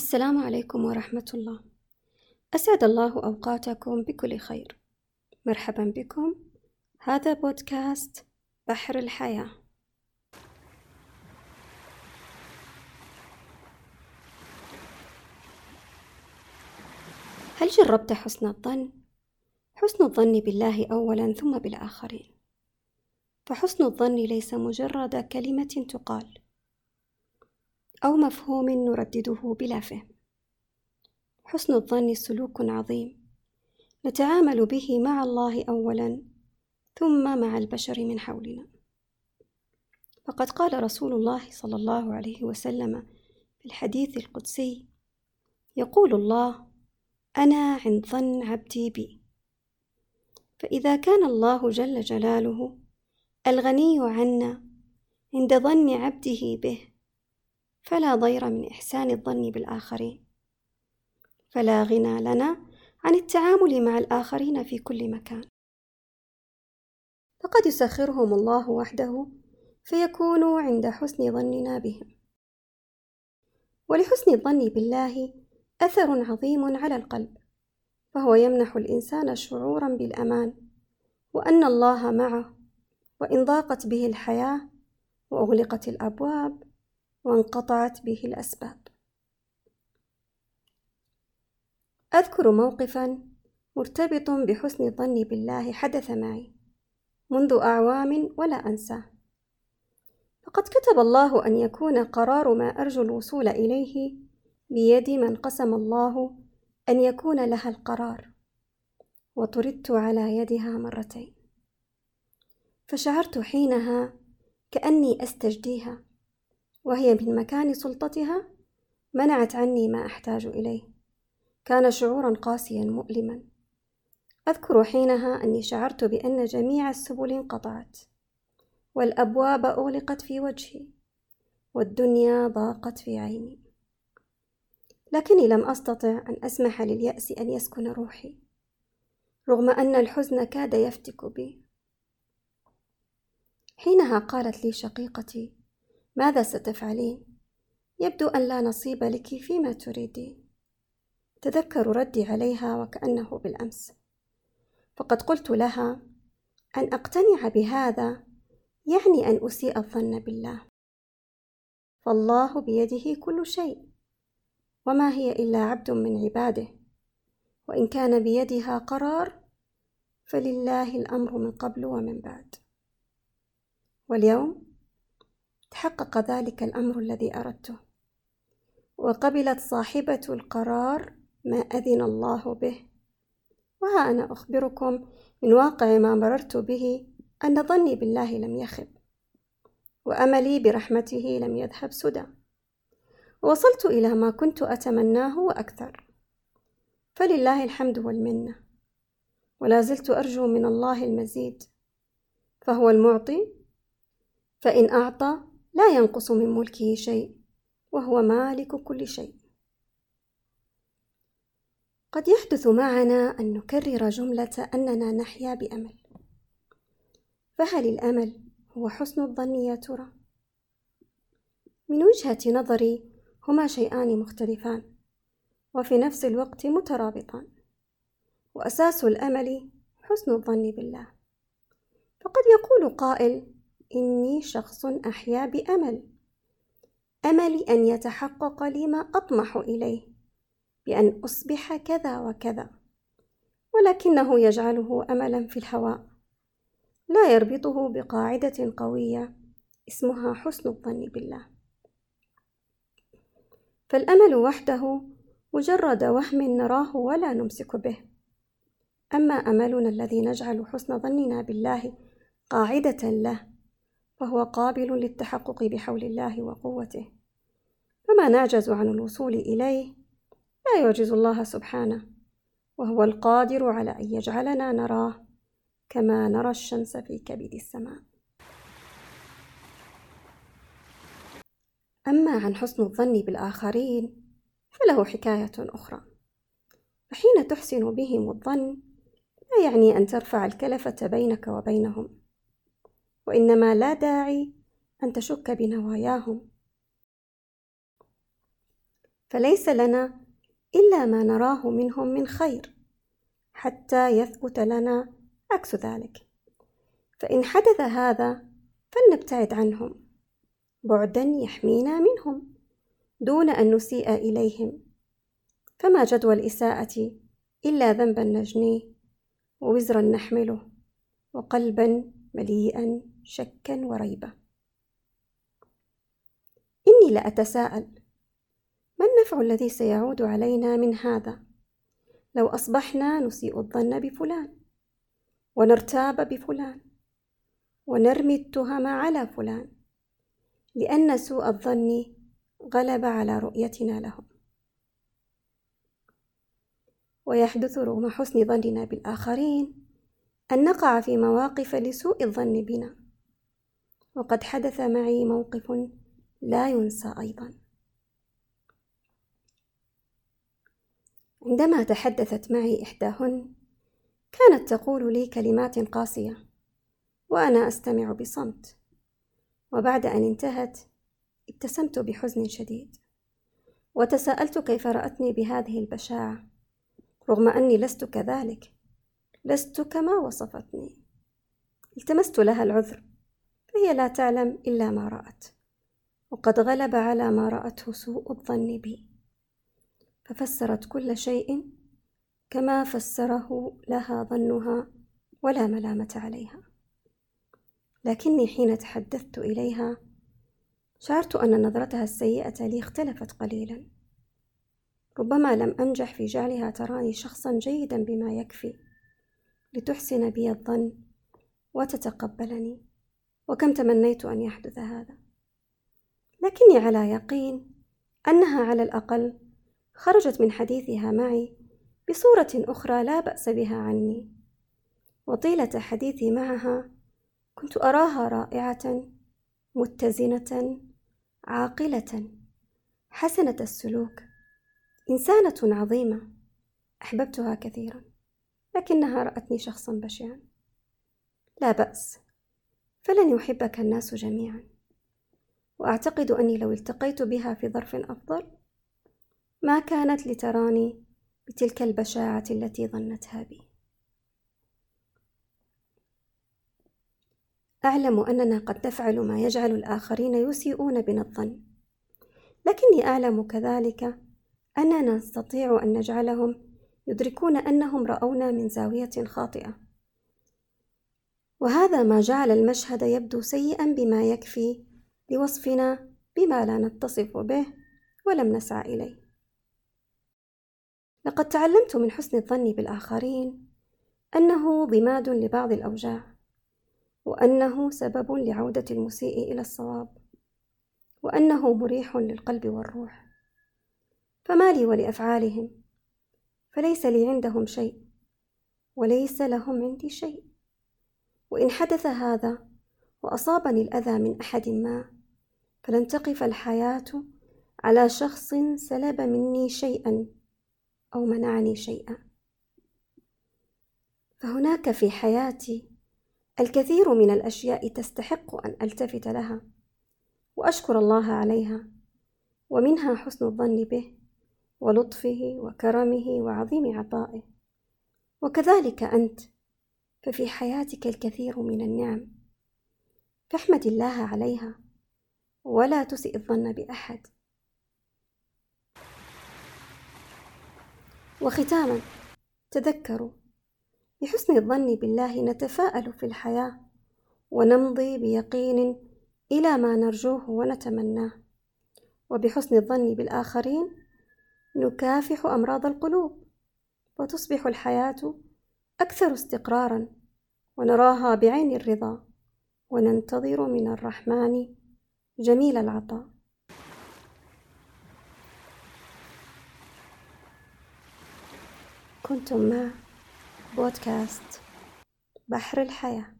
السلام عليكم ورحمة الله. أسعد الله أوقاتكم بكل خير. مرحبا بكم. هذا بودكاست بحر الحياة. هل جربت حسن الظن؟ حسن الظن بالله أولا ثم بالآخرين. فحسن الظن ليس مجرد كلمة تقال. أو مفهوم نردده بلا فهم. حسن الظن سلوك عظيم. نتعامل به مع الله أولا ثم مع البشر من حولنا. فقد قال رسول الله صلى الله عليه وسلم في الحديث القدسي يقول الله أنا عند ظن عبدي بي. فإذا كان الله جل جلاله الغني عنا عند ظن عبده به فلا ضير من إحسان الظن بالآخرين فلا غنى لنا عن التعامل مع الآخرين في كل مكان. فقد يسخرهم الله وحده فيكونوا عند حسن ظننا بهم. ولحسن الظن بالله أثر عظيم على القلب فهو يمنح الإنسان شعورا بالأمان وأن الله معه وإن ضاقت به الحياة وأغلقت الأبواب وانقطعت به الأسباب. أذكر موقفا مرتبط بحسن الظن بالله حدث معي منذ أعوام ولا أنساه فقد كتب الله أن يكون قرار ما أرجو الوصول إليه بيد من قسم الله أن يكون لها القرار وطردت على يدها مرتين. فشعرت حينها كأني أستجديها. وهي من مكان سلطتها منعت عني ما أحتاج إليه. كان شعورا قاسيا مؤلما. أذكر حينها أني شعرت بأن جميع السبل انقطعت والأبواب أغلقت في وجهي والدنيا ضاقت في عيني. لكني لم أستطع أن أسمح لليأس أن يسكن روحي رغم أن الحزن كاد يفتك بي. حينها قالت لي شقيقتي ماذا ستفعلين يبدو أن لا نصيب لك فيما تريدين تذكر ردي عليها وكأنه بالأمس. فقد قلت لها أن أقتنع بهذا يعني أن أسيء الظن بالله. فالله بيده كل شيء. وما هي إلا عبد من عباده. وإن كان بيدها قرار فلله الأمر من قبل ومن بعد. واليوم؟ تحقق ذلك الأمر الذي أردته. وقبلت صاحبة القرار ما أذن الله به. وها أنا أخبركم من واقع ما مررت به أن ظني بالله لم يخب. وأملي برحمته لم يذهب سدى. وصلت إلى ما كنت أتمناه وأكثر فلله الحمد والمنة. ولا زلت أرجو من الله المزيد. فهو المعطي. فإن أعطى لا ينقص من ملكه شيء وهو مالك كل شيء. قد يحدث معنا أن نكرر جملة أننا نحيا بأمل. فهل الأمل هو حسن الظن يا ترى؟ من وجهة نظري هما شيئان مختلفان وفي نفس الوقت مترابطان. وأساس الأمل حسن الظن بالله. فقد يقول قائل إني شخص أحيا بأمل. أملي أن يتحقق لي ما أطمح إليه بأن أصبح كذا وكذا ولكنه يجعله أملا في الهواء. لا يربطه بقاعدة قوية اسمها حسن الظن بالله. فالأمل وحده مجرد وهم نراه ولا نمسك به. أما أملنا الذي نجعل حسن ظننا بالله قاعدة له وهو قابل للتحقق بحول الله وقوته. فما نعجز عن الوصول إليه؟ لا يعجز الله سبحانه وهو القادر على أن يجعلنا نراه كما نرى الشمس في كبد السماء. أما عن حسن الظن بالآخرين فله حكاية أخرى. فحين تحسن بهم الظن لا يعني أن ترفع الكلفة بينك وبينهم. وإنما لا داعي أن تشك بنواياهم. فليس لنا إلا ما نراه منهم من خير حتى يثبت لنا عكس ذلك. فإن حدث هذا فلنبتعد عنهم بعدا يحمينا منهم دون أن نسيء إليهم. فما جدوى الإساءة إلا ذنبا نجنيه ووزرا نحمله وقلبا مليئا شكا وريبة إني لأتساءل ما النفع الذي سيعود علينا من هذا؟ لو أصبحنا نسيء الظن بفلان ونرتاب بفلان ونرمي التهم على فلان لأن سوء الظن غلب على رؤيتنا لهم. ويحدث رغم حسن ظننا بالآخرين أن نقع في مواقف لسوء الظن بنا. وقد حدث معي موقف لا ينسى أيضا. عندما تحدثت معي إحداهن كانت تقول لي كلمات قاسية وأنا أستمع بصمت. وبعد أن انتهت ابتسمت بحزن شديد. وتساءلت كيف رأتني بهذه البشاعة رغم أني لست كذلك. لست كما وصفتني. التمست لها العذر فهي لا تعلم إلا ما رأت وقد غلب على ما رأته سوء الظن بي. ففسرت كل شيء كما فسره لها ظنها ولا ملامة عليها. لكني حين تحدثت إليها شعرت أن نظرتها السيئة لي اختلفت قليلا. ربما لم أنجح في جعلها تراني شخصا جيدا بما يكفي. لتحسن بي الظن وتتقبلني وكم تمنيت أن يحدث هذا؟ لكني على يقين أنها على الأقل خرجت من حديثها معي بصورة أخرى لا بأس بها عني. وطيلة حديثي معها كنت أراها رائعة متزنة عاقلة حسنة السلوك إنسانة عظيمة أحببتها كثيرا. لكنها رأتني شخصا بشعا. لا بأس فلن يحبك الناس جميعا. وأعتقد أني لو التقيت بها في ظرف أفضل ما كانت لتراني بتلك البشاعة التي ظنتها بي. أعلم أننا قد نفعل ما يجعل الآخرين يسيئون بنا الظن لكني أعلم كذلك أننا نستطيع أن نجعلهم يدركون أنهم رأونا من زاوية خاطئة. وهذا ما جعل المشهد يبدو سيئا بما يكفي لوصفنا بما لا نتصف به ولم نسعى إليه. لقد تعلمت من حسن الظن بالآخرين أنه ضماد لبعض الأوجاع وأنه سبب لعودة المسيء إلى الصواب وأنه مريح للقلب والروح. فما لي ولأفعالهم؟ فليس لي عندهم شيء وليس لهم عندي شيء. وإن حدث هذا وأصابني الأذى من أحد ما فلن تقف الحياة على شخص سلب مني شيئا أو منعني شيئا. فهناك في حياتي الكثير من الأشياء تستحق أن ألتفت لها وأشكر الله عليها ومنها حسن الظن به. ولطفه وكرمه وعظيم عطائه. وكذلك أنت ففي حياتك الكثير من النعم فاحمد الله عليها ولا تسئ الظن بأحد. وختاما تذكروا بحسن الظن بالله نتفاءل في الحياة ونمضي بيقين إلى ما نرجوه ونتمناه. وبحسن الظن بالآخرين نكافح أمراض القلوب وتصبح الحياة أكثر استقرارا ونراها بعين الرضا وننتظر من الرحمن جميل العطاء. كنتم مع بودكاست بحر الحياة.